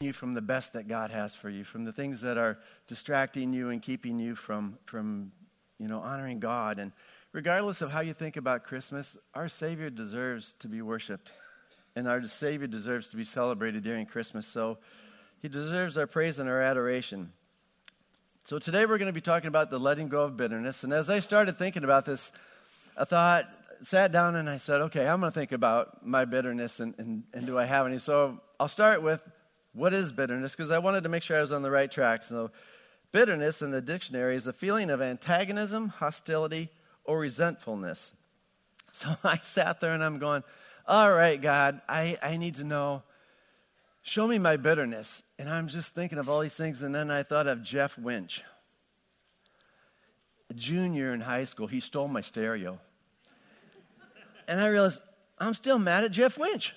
you from the best that God has for you, from the things that are distracting you and keeping you from, from you know, honoring God. And regardless of how you think about Christmas, our Savior deserves to be worshiped. And our Savior deserves to be celebrated during Christmas. So he deserves our praise and our adoration. So today we're going to be talking about the letting go of bitterness. And as I started thinking about this, I thought, sat down and I said, okay, I'm going to think about my bitterness and, and, and do I have any? So I'll start with what is bitterness? Because I wanted to make sure I was on the right track. So, bitterness in the dictionary is a feeling of antagonism, hostility, or resentfulness. So I sat there and I'm going, All right, God, I, I need to know. Show me my bitterness. And I'm just thinking of all these things. And then I thought of Jeff Winch. A junior in high school, he stole my stereo. And I realized, I'm still mad at Jeff Winch.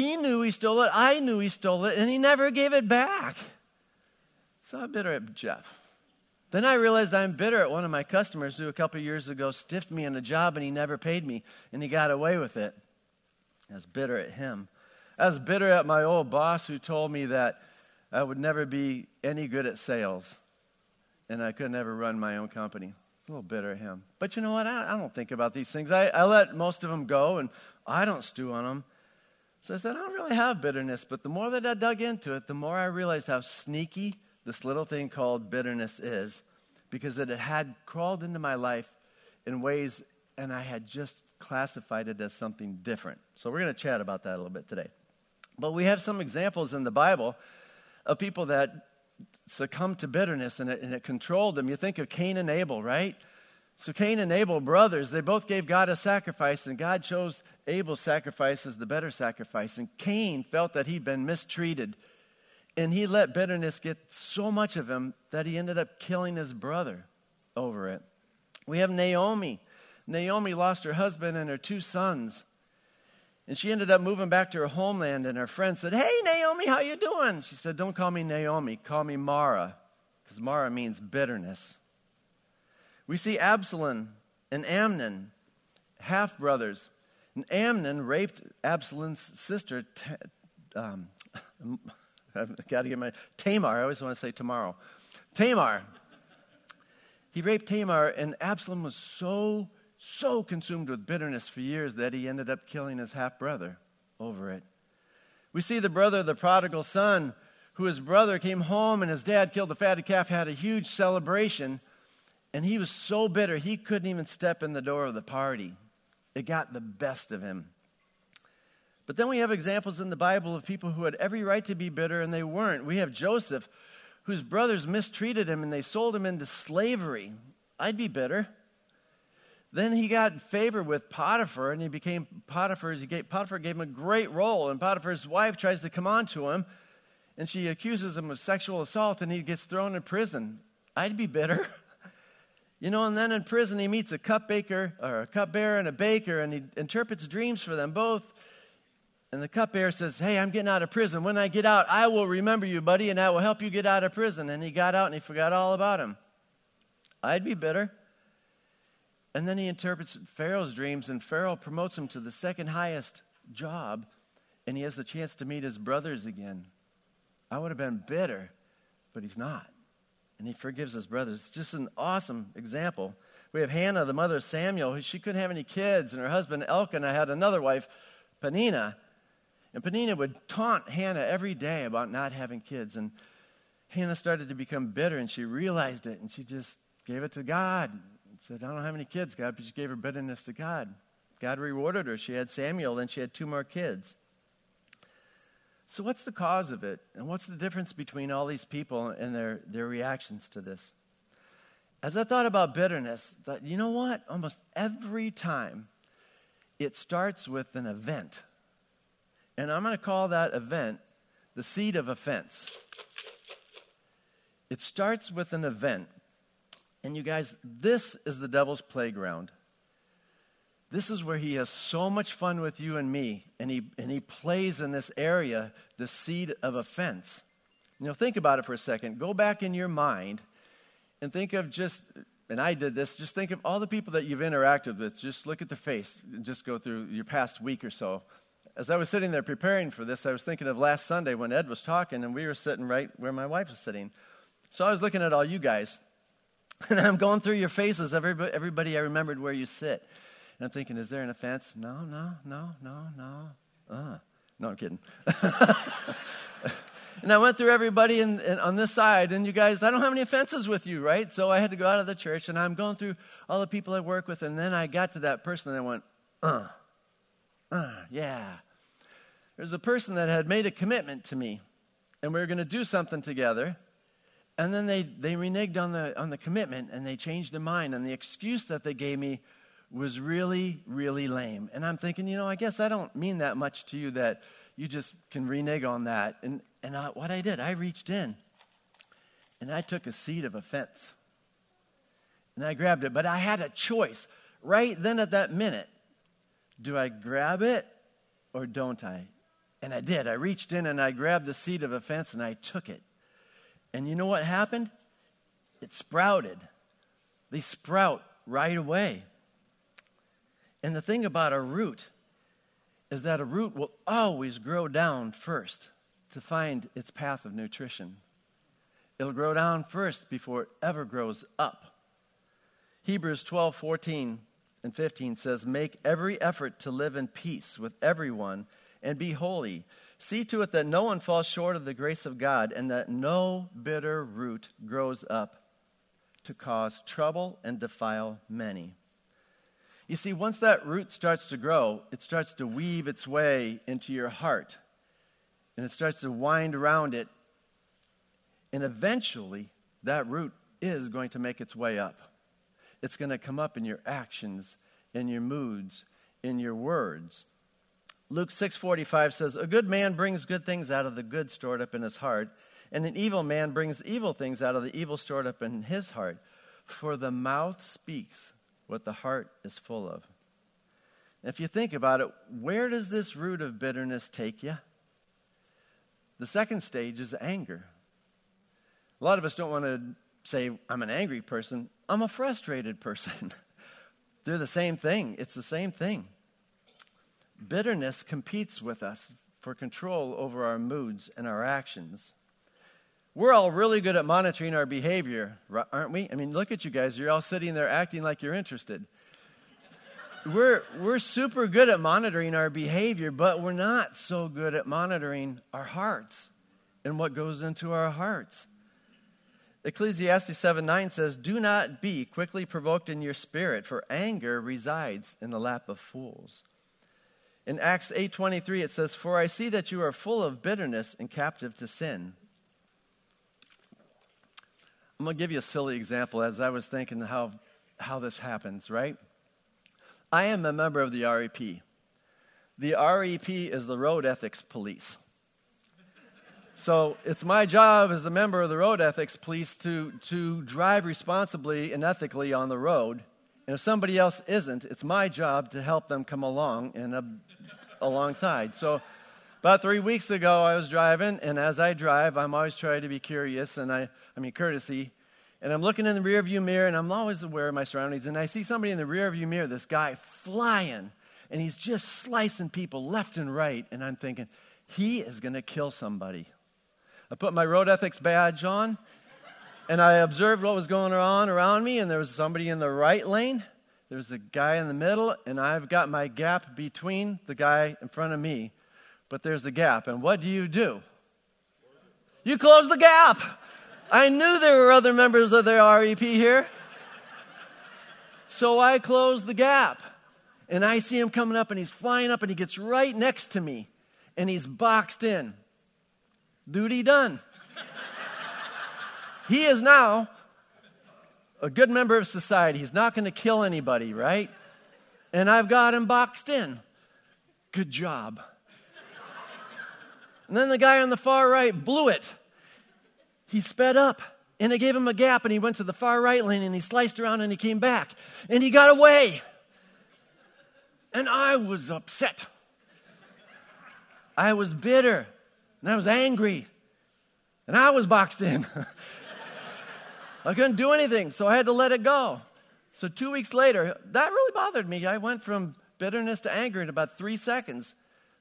He knew he stole it. I knew he stole it, and he never gave it back. So I'm bitter at Jeff. Then I realized I'm bitter at one of my customers who a couple years ago stiffed me in a job and he never paid me and he got away with it. I was bitter at him. I was bitter at my old boss who told me that I would never be any good at sales and I could never run my own company. A little bitter at him. But you know what? I, I don't think about these things. I, I let most of them go and I don't stew on them. So I said, I don't really have bitterness. But the more that I dug into it, the more I realized how sneaky this little thing called bitterness is because it had crawled into my life in ways, and I had just classified it as something different. So we're going to chat about that a little bit today. But we have some examples in the Bible of people that succumbed to bitterness and it, and it controlled them. You think of Cain and Abel, right? So Cain and Abel, brothers, they both gave God a sacrifice, and God chose Abel's sacrifice as the better sacrifice. And Cain felt that he'd been mistreated, and he let bitterness get so much of him that he ended up killing his brother over it. We have Naomi. Naomi lost her husband and her two sons. And she ended up moving back to her homeland, and her friend said, Hey, Naomi, how you doing? She said, Don't call me Naomi, call me Mara, because Mara means bitterness. We see Absalom and Amnon, half brothers. And Amnon raped Absalom's sister, um, I've got to get my Tamar. I always want to say tomorrow. Tamar. He raped Tamar, and Absalom was so, so consumed with bitterness for years that he ended up killing his half brother over it. We see the brother of the prodigal son, who his brother came home and his dad killed the fatted calf, had a huge celebration. And he was so bitter, he couldn't even step in the door of the party. It got the best of him. But then we have examples in the Bible of people who had every right to be bitter and they weren't. We have Joseph, whose brothers mistreated him and they sold him into slavery. I'd be bitter. Then he got favor with Potiphar and he became Potiphar's. He gave, Potiphar gave him a great role, and Potiphar's wife tries to come on to him and she accuses him of sexual assault and he gets thrown in prison. I'd be bitter. You know, and then in prison he meets a cupbaker or a cupbearer and a baker and he interprets dreams for them both. And the cupbearer says, Hey, I'm getting out of prison. When I get out, I will remember you, buddy, and I will help you get out of prison. And he got out and he forgot all about him. I'd be bitter. And then he interprets Pharaoh's dreams, and Pharaoh promotes him to the second highest job, and he has the chance to meet his brothers again. I would have been bitter, but he's not and he forgives his brothers. It's just an awesome example. We have Hannah, the mother of Samuel. She couldn't have any kids, and her husband Elkanah had another wife, Peninnah. And Peninnah would taunt Hannah every day about not having kids. And Hannah started to become bitter, and she realized it, and she just gave it to God. And said, I don't have any kids, God, but she gave her bitterness to God. God rewarded her. She had Samuel, then she had two more kids. So, what's the cause of it? And what's the difference between all these people and their, their reactions to this? As I thought about bitterness, I thought, you know what? Almost every time it starts with an event. And I'm going to call that event the seed of offense. It starts with an event. And you guys, this is the devil's playground. This is where he has so much fun with you and me, and he, and he plays in this area the seed of offense. You know, think about it for a second. Go back in your mind and think of just, and I did this, just think of all the people that you've interacted with. Just look at their face and just go through your past week or so. as I was sitting there preparing for this, I was thinking of last Sunday when Ed was talking and we were sitting right where my wife was sitting. So I was looking at all you guys. And I'm going through your faces, everybody, everybody I remembered where you sit. And I'm thinking, is there an offense? No, no, no, no, no. Uh, no, I'm kidding. and I went through everybody in, in, on this side, and you guys, I don't have any offenses with you, right? So I had to go out of the church, and I'm going through all the people I work with, and then I got to that person, and I went, uh, uh, yeah. There's a person that had made a commitment to me, and we were going to do something together. And then they, they reneged on the, on the commitment and they changed their mind. And the excuse that they gave me was really, really lame. And I'm thinking, you know, I guess I don't mean that much to you that you just can renege on that. And, and I, what I did, I reached in and I took a seed of offense. And I grabbed it, but I had a choice right then at that minute. Do I grab it or don't I? And I did. I reached in and I grabbed the seed of offense and I took it. And you know what happened? It sprouted. They sprout right away. And the thing about a root is that a root will always grow down first to find its path of nutrition. It'll grow down first before it ever grows up. Hebrews 12, 14, and 15 says, Make every effort to live in peace with everyone and be holy. See to it that no one falls short of the grace of God and that no bitter root grows up to cause trouble and defile many. You see, once that root starts to grow, it starts to weave its way into your heart and it starts to wind around it. And eventually, that root is going to make its way up. It's going to come up in your actions, in your moods, in your words. Luke 6:45 says, "A good man brings good things out of the good stored up in his heart, and an evil man brings evil things out of the evil stored up in his heart. For the mouth speaks what the heart is full of." If you think about it, where does this root of bitterness take you? The second stage is anger. A lot of us don't want to say, I'm an angry person. I'm a frustrated person. They're the same thing. It's the same thing. Bitterness competes with us for control over our moods and our actions. We're all really good at monitoring our behavior, aren't we? I mean, look at you guys. You're all sitting there acting like you're interested. we're, we're super good at monitoring our behavior, but we're not so good at monitoring our hearts and what goes into our hearts. Ecclesiastes 7 9 says, Do not be quickly provoked in your spirit, for anger resides in the lap of fools. In Acts 8:23 it says, "For I see that you are full of bitterness and captive to sin." I'm going to give you a silly example as I was thinking how how this happens, right? I am a member of the REP. The REP is the road ethics police. So it's my job as a member of the road ethics police to, to drive responsibly and ethically on the road. And if somebody else isn't, it's my job to help them come along and uh, alongside. So about three weeks ago, I was driving, and as I drive, I'm always trying to be curious and I, I mean courtesy. And I'm looking in the rearview mirror, and I'm always aware of my surroundings. And I see somebody in the rearview mirror, this guy flying, and he's just slicing people left and right. And I'm thinking, he is going to kill somebody. I put my road ethics badge on, and I observed what was going on around me, and there was somebody in the right lane, there's a guy in the middle, and I've got my gap between the guy in front of me, but there's a gap. And what do you do? You close the gap. I knew there were other members of the REP here. So I closed the gap. And I see him coming up, and he's flying up, and he gets right next to me, and he's boxed in. Duty done. He is now a good member of society. He's not going to kill anybody, right? And I've got him boxed in. Good job. And then the guy on the far right blew it. He sped up and I gave him a gap and he went to the far right lane and he sliced around and he came back and he got away. And I was upset. I was bitter and I was angry and I was boxed in. I couldn't do anything, so I had to let it go. So, two weeks later, that really bothered me. I went from bitterness to anger in about three seconds.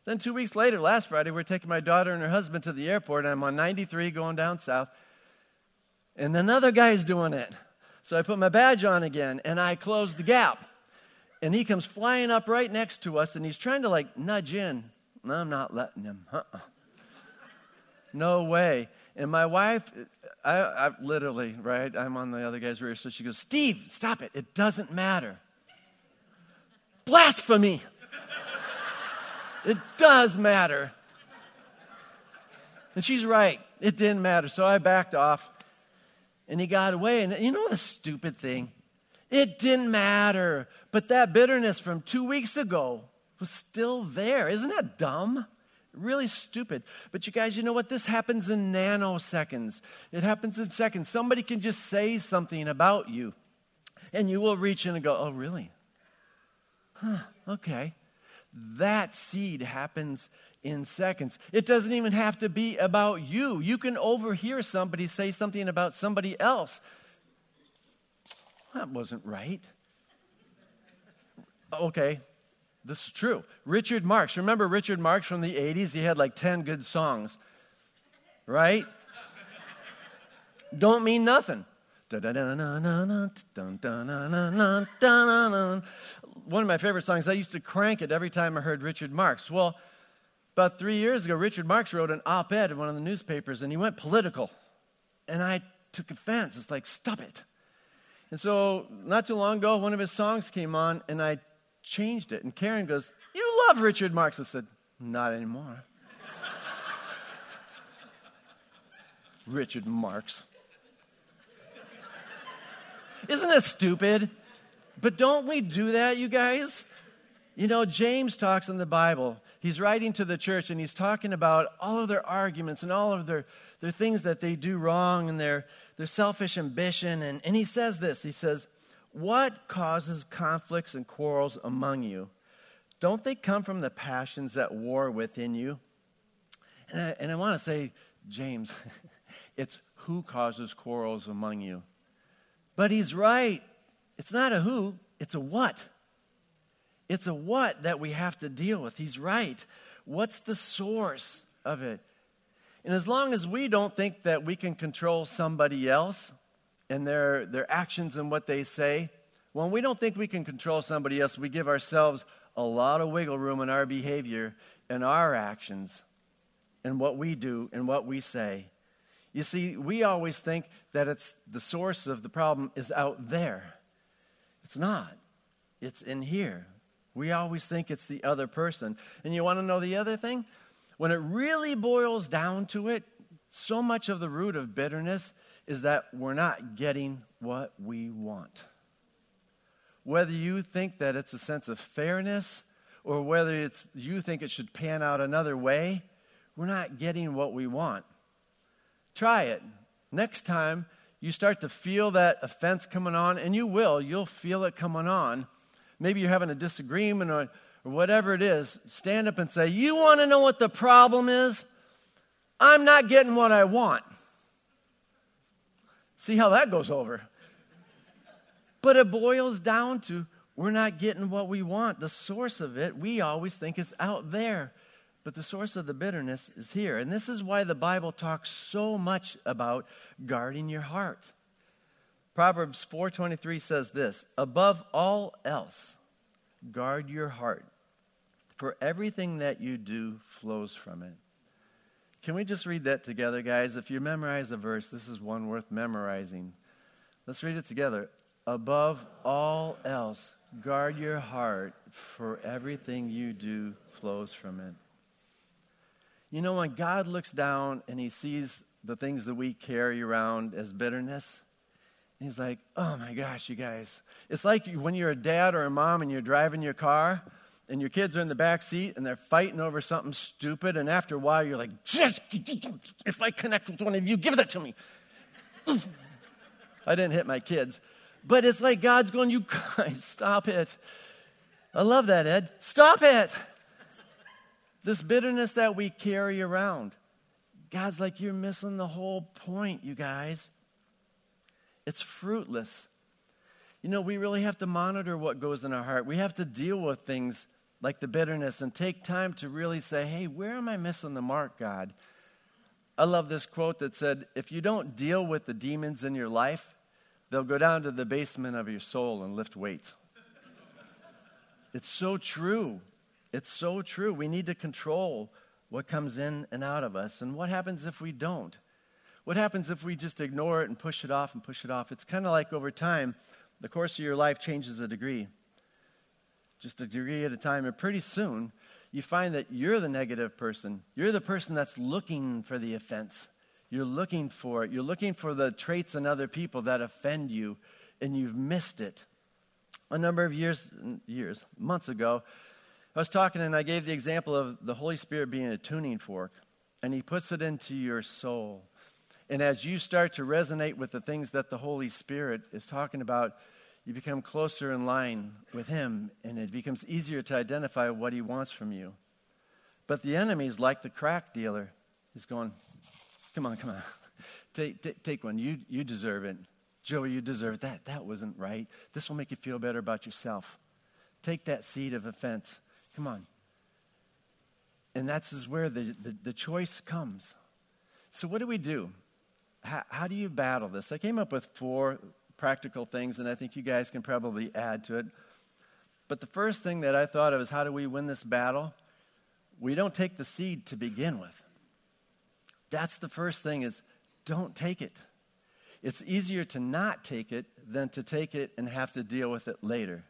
Then two weeks later, last Friday, we're taking my daughter and her husband to the airport, and I'm on 93 going down south. And another guy's doing it. So I put my badge on again, and I close the gap. And he comes flying up right next to us, and he's trying to like nudge in. I'm not letting him. Uh-uh. No way. And my wife, I, I, literally, right? I'm on the other guy's rear, so she goes, Steve, stop it. It doesn't matter. Blasphemy. It does matter. And she's right. It didn't matter. So I backed off and he got away. And you know the stupid thing? It didn't matter. But that bitterness from two weeks ago was still there. Isn't that dumb? Really stupid. But you guys, you know what? This happens in nanoseconds. It happens in seconds. Somebody can just say something about you, and you will reach in and go, Oh, really? Huh, okay. That seed happens in seconds. It doesn't even have to be about you. You can overhear somebody say something about somebody else. That wasn't right. Okay, this is true. Richard Marx. Remember Richard Marx from the 80s? He had like 10 good songs, right? Don't mean nothing. One of my favorite songs, I used to crank it every time I heard Richard Marx. Well, about three years ago, Richard Marx wrote an op ed in one of the newspapers and he went political. And I took offense. It's like, stop it. And so, not too long ago, one of his songs came on and I changed it. And Karen goes, You love Richard Marx. I said, Not anymore. Richard Marx. Isn't it stupid? But don't we do that, you guys? You know, James talks in the Bible. He's writing to the church and he's talking about all of their arguments and all of their, their things that they do wrong and their, their selfish ambition. And, and he says this He says, what causes conflicts and quarrels among you? Don't they come from the passions at war within you? And I, and I want to say, James, it's who causes quarrels among you. But he's right. It's not a who, it's a what. It's a what that we have to deal with. He's right. What's the source of it? And as long as we don't think that we can control somebody else, and their, their actions and what they say. When we don't think we can control somebody else, we give ourselves a lot of wiggle room in our behavior and our actions and what we do and what we say. You see, we always think that it's the source of the problem is out there. It's not. It's in here. We always think it's the other person. And you want to know the other thing? When it really boils down to it, so much of the root of bitterness is that we're not getting what we want. Whether you think that it's a sense of fairness or whether it's you think it should pan out another way, we're not getting what we want. Try it. Next time you start to feel that offense coming on, and you will, you'll feel it coming on. Maybe you're having a disagreement or, or whatever it is. Stand up and say, You want to know what the problem is? I'm not getting what I want. See how that goes over. But it boils down to we're not getting what we want. The source of it, we always think is out there. But the source of the bitterness is here. And this is why the Bible talks so much about guarding your heart. Proverbs 4:23 says this, above all else, guard your heart, for everything that you do flows from it. Can we just read that together, guys? If you memorize a verse, this is one worth memorizing. Let's read it together. Above all else, guard your heart, for everything you do flows from it. You know, when God looks down and he sees the things that we carry around as bitterness, he's like, oh my gosh, you guys. It's like when you're a dad or a mom and you're driving your car and your kids are in the back seat and they're fighting over something stupid, and after a while you're like, just if I connect with one of you, give that to me. I didn't hit my kids. But it's like God's going, you guys, stop it. I love that, Ed. Stop it. This bitterness that we carry around. God's like, you're missing the whole point, you guys. It's fruitless. You know, we really have to monitor what goes in our heart. We have to deal with things like the bitterness, and take time to really say, hey, where am I missing the mark, God? I love this quote that said, if you don't deal with the demons in your life, they'll go down to the basement of your soul and lift weights. it's so true. It's so true. We need to control what comes in and out of us. And what happens if we don't? What happens if we just ignore it and push it off and push it off? It's kind of like over time, the course of your life changes a degree, just a degree at a time. And pretty soon, you find that you're the negative person. You're the person that's looking for the offense. You're looking for it. You're looking for the traits in other people that offend you, and you've missed it. A number of years, years, months ago, I was talking and I gave the example of the Holy Spirit being a tuning fork, and He puts it into your soul. And as you start to resonate with the things that the Holy Spirit is talking about, you become closer in line with Him, and it becomes easier to identify what He wants from you. But the enemy is like the crack dealer. He's going, Come on, come on. take, take, take one. You, you deserve it. Joey, you deserve that. That wasn't right. This will make you feel better about yourself. Take that seed of offense. Come on. And that's where the, the, the choice comes. So, what do we do? How, how do you battle this? I came up with four practical things, and I think you guys can probably add to it. But the first thing that I thought of is how do we win this battle? We don't take the seed to begin with. That's the first thing is don't take it. It's easier to not take it than to take it and have to deal with it later.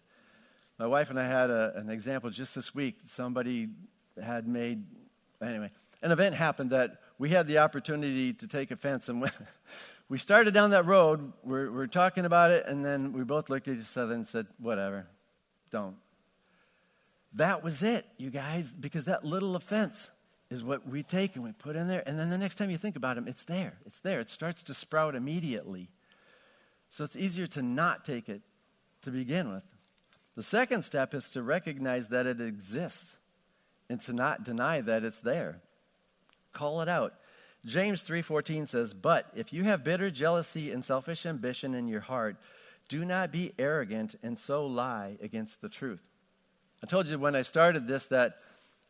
My wife and I had a, an example just this week. Somebody had made, anyway, an event happened that we had the opportunity to take offense. And we started down that road, we're, we're talking about it, and then we both looked at each other and said, whatever, don't. That was it, you guys, because that little offense is what we take and we put in there. And then the next time you think about them, it's there. It's there. It starts to sprout immediately. So it's easier to not take it to begin with. The second step is to recognize that it exists and to not deny that it's there. Call it out. James 3:14 says, "But if you have bitter jealousy and selfish ambition in your heart, do not be arrogant and so lie against the truth." I told you when I started this that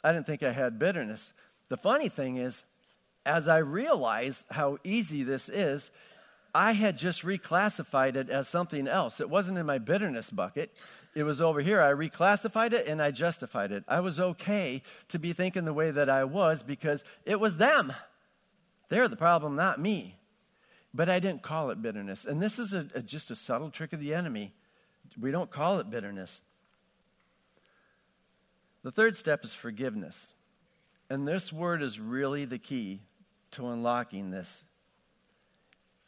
I didn't think I had bitterness. The funny thing is, as I realized how easy this is, I had just reclassified it as something else. It wasn't in my bitterness bucket. It was over here. I reclassified it and I justified it. I was okay to be thinking the way that I was because it was them. They're the problem, not me. But I didn't call it bitterness. And this is a, a, just a subtle trick of the enemy. We don't call it bitterness. The third step is forgiveness. And this word is really the key to unlocking this.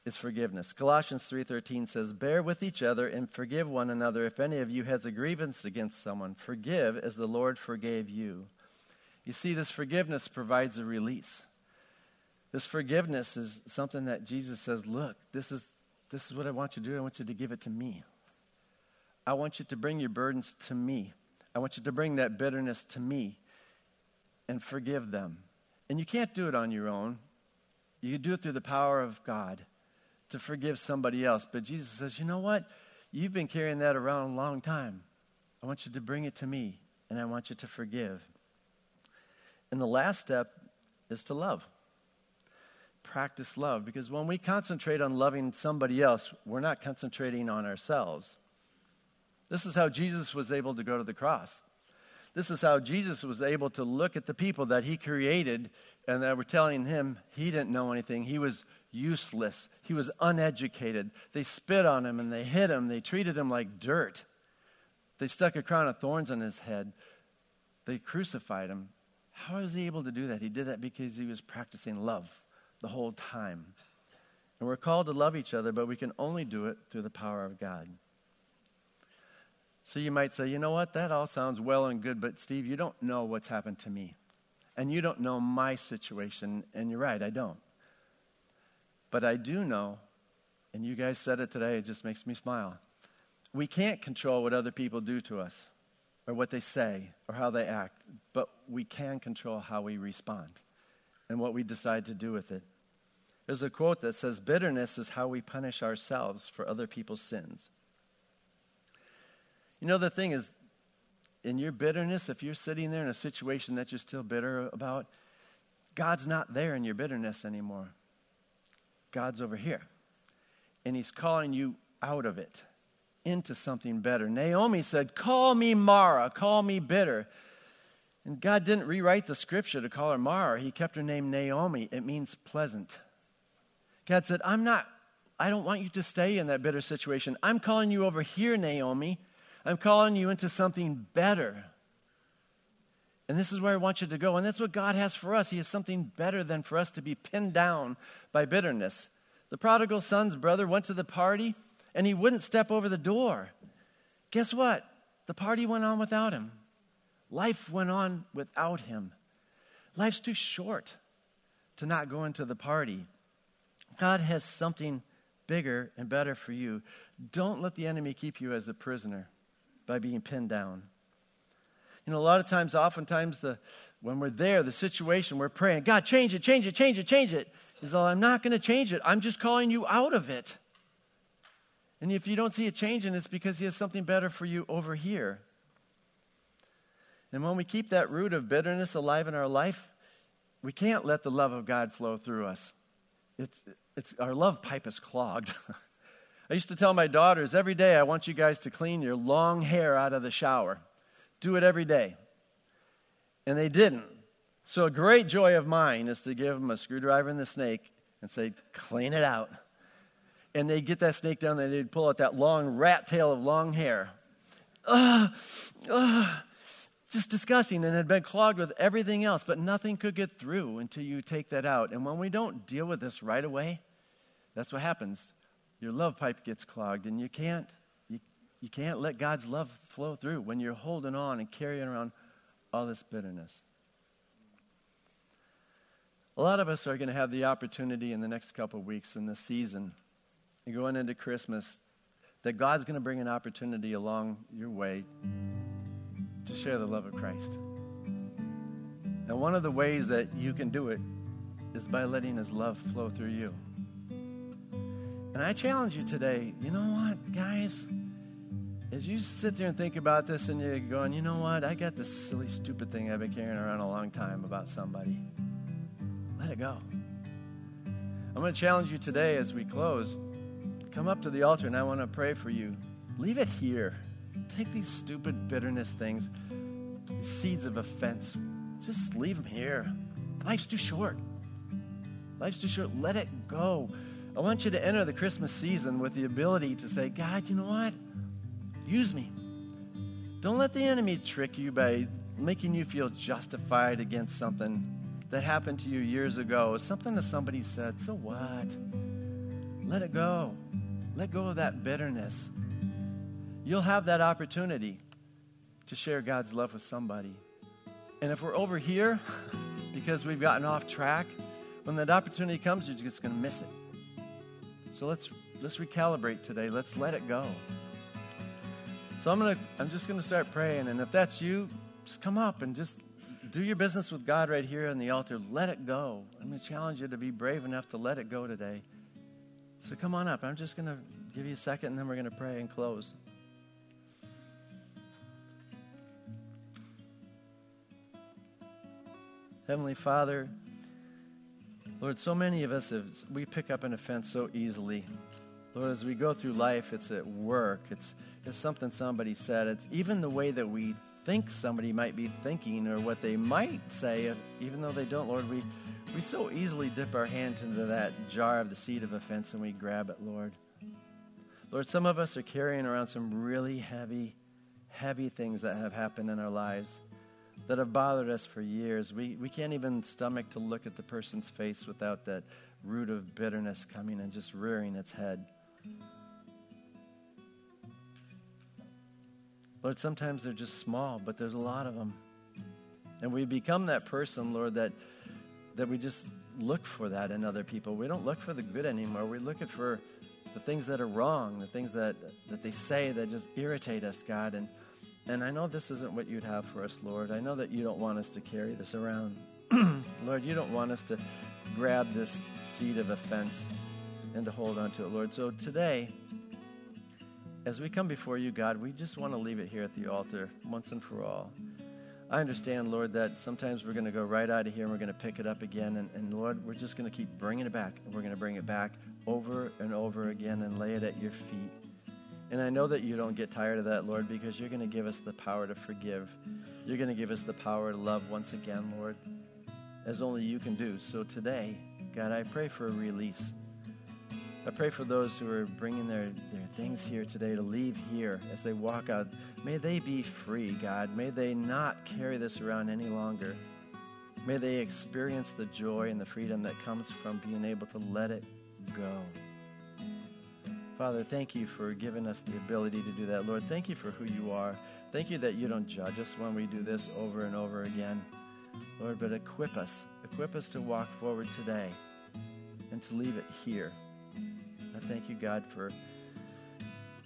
Is forgiveness. Colossians 3:13 says, "Bear with each other and forgive one another if any of you has a grievance against someone. Forgive as the Lord forgave you." You see this forgiveness provides a release. This forgiveness is something that Jesus says, "Look, this is this is what I want you to do. I want you to give it to me. I want you to bring your burdens to me. I want you to bring that bitterness to me and forgive them. And you can't do it on your own. You can do it through the power of God to forgive somebody else. But Jesus says, you know what? You've been carrying that around a long time. I want you to bring it to me, and I want you to forgive. And the last step is to love. Practice love. Because when we concentrate on loving somebody else, we're not concentrating on ourselves. This is how Jesus was able to go to the cross. This is how Jesus was able to look at the people that he created and that were telling him he didn't know anything. He was useless. He was uneducated. They spit on him and they hit him. They treated him like dirt. They stuck a crown of thorns on his head. They crucified him. How was he able to do that? He did that because he was practicing love the whole time. And we're called to love each other, but we can only do it through the power of God. So you might say, you know what, that all sounds well and good, but Steve, you don't know what's happened to me. And you don't know my situation. And you're right, I don't. But I do know, and you guys said it today, it just makes me smile. We can't control what other people do to us, or what they say, or how they act, but we can control how we respond and what we decide to do with it. There's a quote that says, Bitterness is how we punish ourselves for other people's sins. You know, the thing is, in your bitterness, if you're sitting there in a situation that you're still bitter about, God's not there in your bitterness anymore. God's over here. And He's calling you out of it into something better. Naomi said, Call me Mara, call me bitter. And God didn't rewrite the scripture to call her Mara. He kept her name Naomi. It means pleasant. God said, I'm not, I don't want you to stay in that bitter situation. I'm calling you over here, Naomi. I'm calling you into something better. And this is where I want you to go. And that's what God has for us. He has something better than for us to be pinned down by bitterness. The prodigal son's brother went to the party and he wouldn't step over the door. Guess what? The party went on without him. Life went on without him. Life's too short to not go into the party. God has something bigger and better for you. Don't let the enemy keep you as a prisoner by being pinned down. You know, a lot of times, oftentimes, the, when we're there, the situation, we're praying, God, change it, change it, change it, change it. He's I'm not going to change it. I'm just calling you out of it. And if you don't see a it changing, it's because He has something better for you over here. And when we keep that root of bitterness alive in our life, we can't let the love of God flow through us. It's, it's, our love pipe is clogged. I used to tell my daughters every day, I want you guys to clean your long hair out of the shower. Do it every day. And they didn't. So, a great joy of mine is to give them a screwdriver and the snake and say, clean it out. And they'd get that snake down there, they'd pull out that long rat tail of long hair. Ugh, ugh just disgusting and had been clogged with everything else, but nothing could get through until you take that out. And when we don't deal with this right away, that's what happens. Your love pipe gets clogged, and you can't, you, you can't let God's love flow through when you're holding on and carrying around all this bitterness. A lot of us are going to have the opportunity in the next couple of weeks in this season, going into Christmas, that God's going to bring an opportunity along your way to share the love of Christ. And one of the ways that you can do it is by letting His love flow through you. And I challenge you today, you know what, guys? As you sit there and think about this and you're going, you know what, I got this silly, stupid thing I've been carrying around a long time about somebody. Let it go. I'm going to challenge you today as we close. Come up to the altar and I want to pray for you. Leave it here. Take these stupid bitterness things, these seeds of offense, just leave them here. Life's too short. Life's too short. Let it go. I want you to enter the Christmas season with the ability to say, God, you know what? Use me. Don't let the enemy trick you by making you feel justified against something that happened to you years ago, something that somebody said. So what? Let it go. Let go of that bitterness you'll have that opportunity to share God's love with somebody. And if we're over here because we've gotten off track, when that opportunity comes, you're just going to miss it. So let's let's recalibrate today. Let's let it go. So I'm gonna I'm just gonna start praying, and if that's you, just come up and just do your business with God right here on the altar. Let it go. I'm gonna challenge you to be brave enough to let it go today. So come on up. I'm just gonna give you a second, and then we're gonna pray and close. Heavenly Father, Lord, so many of us, have, we pick up an offense so easily. Lord, as we go through life, it's at work, it's, it's something somebody said, it's even the way that we think somebody might be thinking or what they might say, even though they don't, Lord, we, we so easily dip our hands into that jar of the seed of offense and we grab it, Lord. Lord, some of us are carrying around some really heavy, heavy things that have happened in our lives that have bothered us for years. We, we can't even stomach to look at the person's face without that root of bitterness coming and just rearing its head. Lord, sometimes they're just small, but there's a lot of them. And we become that person, Lord, that, that we just look for that in other people. We don't look for the good anymore. We look for the things that are wrong, the things that, that they say that just irritate us, God. And and I know this isn't what you'd have for us, Lord. I know that you don't want us to carry this around. Lord, you don't want us to grab this seed of offense and to hold on to it, Lord. So today, as we come before you, God, we just want to leave it here at the altar once and for all. I understand, Lord, that sometimes we're going to go right out of here and we're going to pick it up again. And, and Lord, we're just going to keep bringing it back. And we're going to bring it back over and over again and lay it at your feet. And I know that you don't get tired of that, Lord, because you're going to give us the power to forgive. You're going to give us the power to love once again, Lord, as only you can do. So today, God, I pray for a release. I pray for those who are bringing their, their things here today to leave here as they walk out. May they be free, God. May they not carry this around any longer. May they experience the joy and the freedom that comes from being able to let it go. Father, thank you for giving us the ability to do that. Lord, thank you for who you are. Thank you that you don't judge us when we do this over and over again. Lord, but equip us. Equip us to walk forward today and to leave it here thank you, God, for,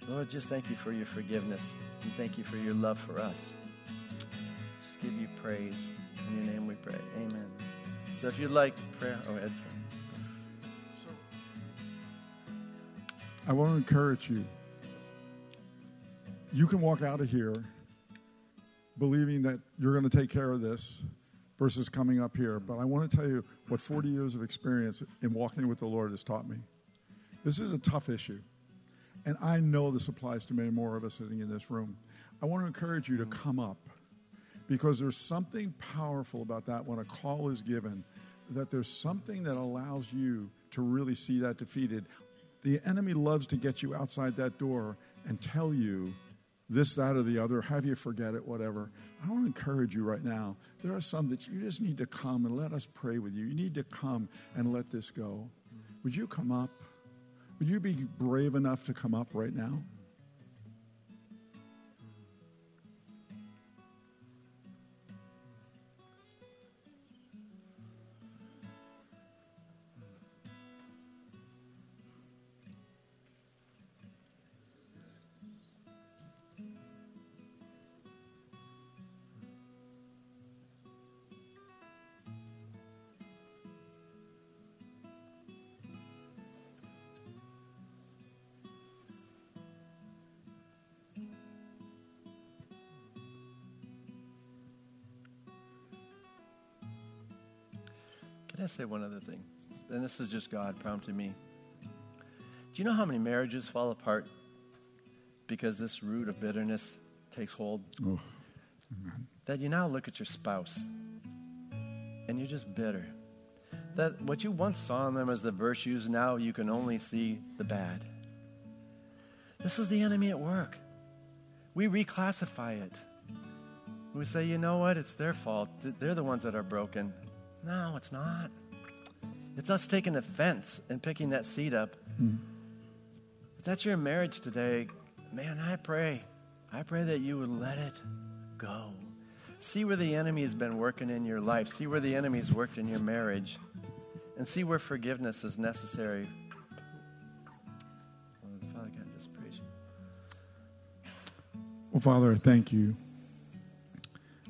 Lord, just thank you for your forgiveness and thank you for your love for us. Just give you praise. In your name we pray. Amen. So if you'd like prayer, oh, Ed's going. So I want to encourage you. You can walk out of here believing that you're going to take care of this versus coming up here. But I want to tell you what 40 years of experience in walking with the Lord has taught me. This is a tough issue. And I know this applies to many more of us sitting in this room. I want to encourage you to come up because there's something powerful about that when a call is given, that there's something that allows you to really see that defeated. The enemy loves to get you outside that door and tell you this, that, or the other, have you forget it, whatever. I want to encourage you right now. There are some that you just need to come and let us pray with you. You need to come and let this go. Would you come up? Would you be brave enough to come up right now? Can I say one other thing? And this is just God prompting me. Do you know how many marriages fall apart because this root of bitterness takes hold? Oh, that you now look at your spouse and you're just bitter. That what you once saw in them as the virtues, now you can only see the bad. This is the enemy at work. We reclassify it. We say, you know what? It's their fault. They're the ones that are broken. No, it's not. It's us taking offense and picking that seed up. Mm. If that's your marriage today, man, I pray. I pray that you would let it go. See where the enemy has been working in your life. See where the enemy's worked in your marriage. And see where forgiveness is necessary. Father God, just praise you. Well, Father, I thank you.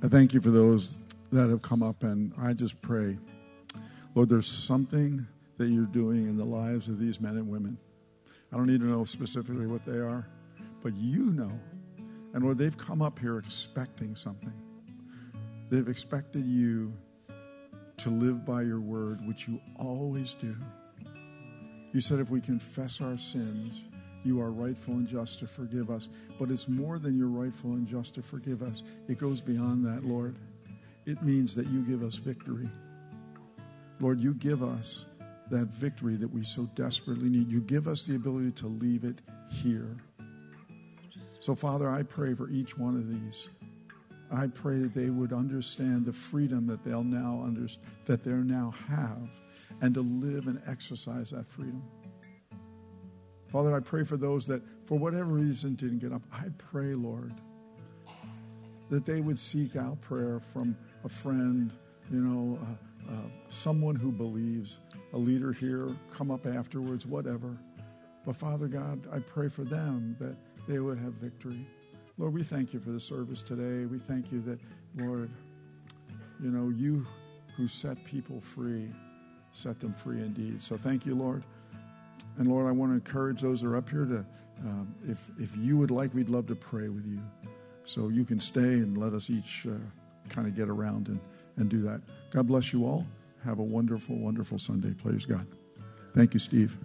I thank you for those that have come up, and I just pray, Lord, there's something that you're doing in the lives of these men and women. I don't need to know specifically what they are, but you know. And Lord, they've come up here expecting something. They've expected you to live by your word, which you always do. You said if we confess our sins, you are rightful and just to forgive us. But it's more than you're rightful and just to forgive us, it goes beyond that, Lord it means that you give us victory. Lord, you give us that victory that we so desperately need. You give us the ability to leave it here. So, Father, I pray for each one of these. I pray that they would understand the freedom that they'll now under, that they now have, and to live and exercise that freedom. Father, I pray for those that, for whatever reason, didn't get up. I pray, Lord, that they would seek out prayer from a friend, you know, uh, uh, someone who believes, a leader here, come up afterwards, whatever. But Father God, I pray for them that they would have victory. Lord, we thank you for the service today. We thank you that, Lord, you know, you who set people free, set them free indeed. So thank you, Lord. And Lord, I want to encourage those that are up here to Um, if, if you would like, we'd love to pray with you. So you can stay and let us each uh, kind of get around and, and do that. God bless you all. Have a wonderful, wonderful Sunday. Praise God. Thank you, Steve.